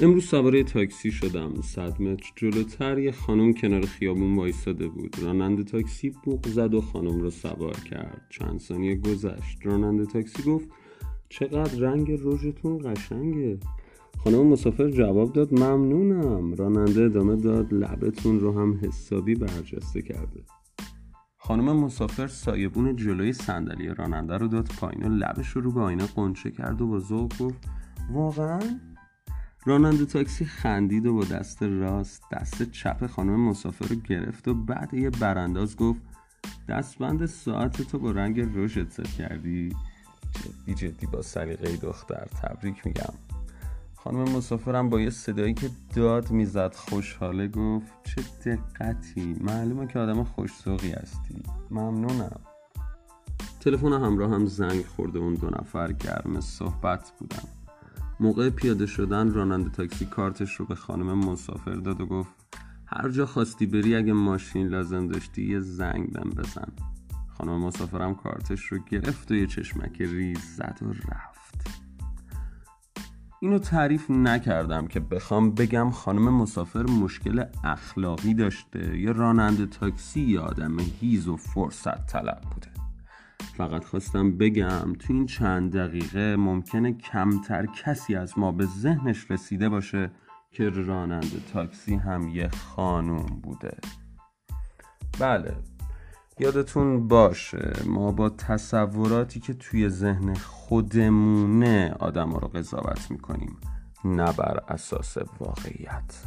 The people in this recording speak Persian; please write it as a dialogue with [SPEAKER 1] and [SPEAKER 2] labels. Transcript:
[SPEAKER 1] امروز سواره تاکسی شدم. صد متر جلوتر یه خانم کنار خیابون وایستاده بود. راننده تاکسی بوق زد و خانم رو سوار کرد. چند ثانیه گذشت. راننده تاکسی گفت چقدر رنگ رژتون قشنگه. خانم مسافر جواب داد ممنونم. راننده ادامه داد لبتون رو هم حسابی برجسته کرده. خانم مسافر سایبون جلوی صندلی راننده رو داد پایین و لبش رو به آینه قنچه کرد و با ذوق گفت واقعا؟ راننده تاکسی خندید و با دست راست دست چپ خانم مسافر رو گرفت و بعد یه برانداز گفت دستبند ساعت تو با رنگ رژت ست کردی؟ جدی جدی با سلیقه دختر تبریک میگم. خانم مسافرم با یه صدایی که داد می‌زد خوشحاله گفت چه دقتی معلومه که آدم خوشسوقی هستی. ممنونم. تلفن همراه هم زنگ خورده اون دو نفر گرم صحبت بودن. موقع پیاده شدن راننده تاکسی کارتش رو به خانم مسافر داد و گفت هر جا خواستی بری اگه ماشین لازم داشتی یه زنگ بهم بزن. خانم مسافرم کارتش رو گرفت و یه چشمک ریز زد و رفت. اینو تعریف نکردم که بخوام بگم خانم مسافر مشکل اخلاقی داشته یا راننده تاکسی یا آدم هیز و فرصت طلب بوده. فقط خواستم بگم تو این چند دقیقه ممکنه کمتر کسی از ما به ذهنش رسیده باشه که راننده تاکسی هم یه خانوم بوده. بله یادتون باشه ما با تصوراتی که توی ذهن خودمونه آدم رو قضاوت می‌کنیم نه بر اساس واقعیت.